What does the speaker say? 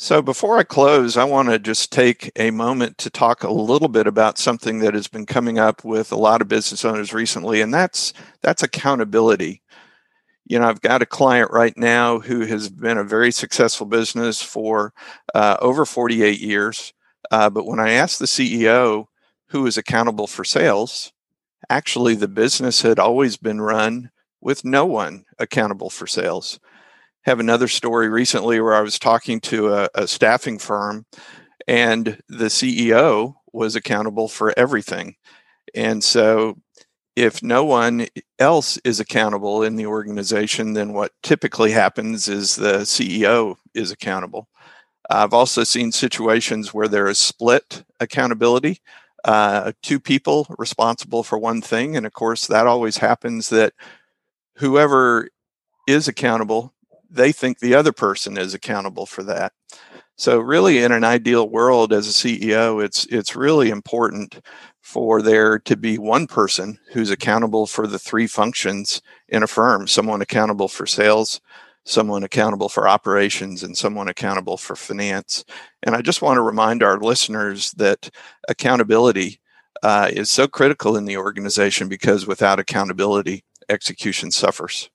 So, before I close, I want to just take a moment to talk a little bit about something that has been coming up with a lot of business owners recently, and that's that's accountability. You know, I've got a client right now who has been a very successful business for uh, over 48 years. Uh, but when I asked the CEO who is accountable for sales, actually the business had always been run with no one accountable for sales have another story recently where I was talking to a, a staffing firm, and the CEO was accountable for everything. And so, if no one else is accountable in the organization, then what typically happens is the CEO is accountable. I've also seen situations where there is split accountability, uh, two people responsible for one thing. And of course, that always happens that whoever is accountable they think the other person is accountable for that. So really in an ideal world as a CEO, it's it's really important for there to be one person who's accountable for the three functions in a firm, someone accountable for sales, someone accountable for operations and someone accountable for finance. And I just want to remind our listeners that accountability uh, is so critical in the organization because without accountability, execution suffers.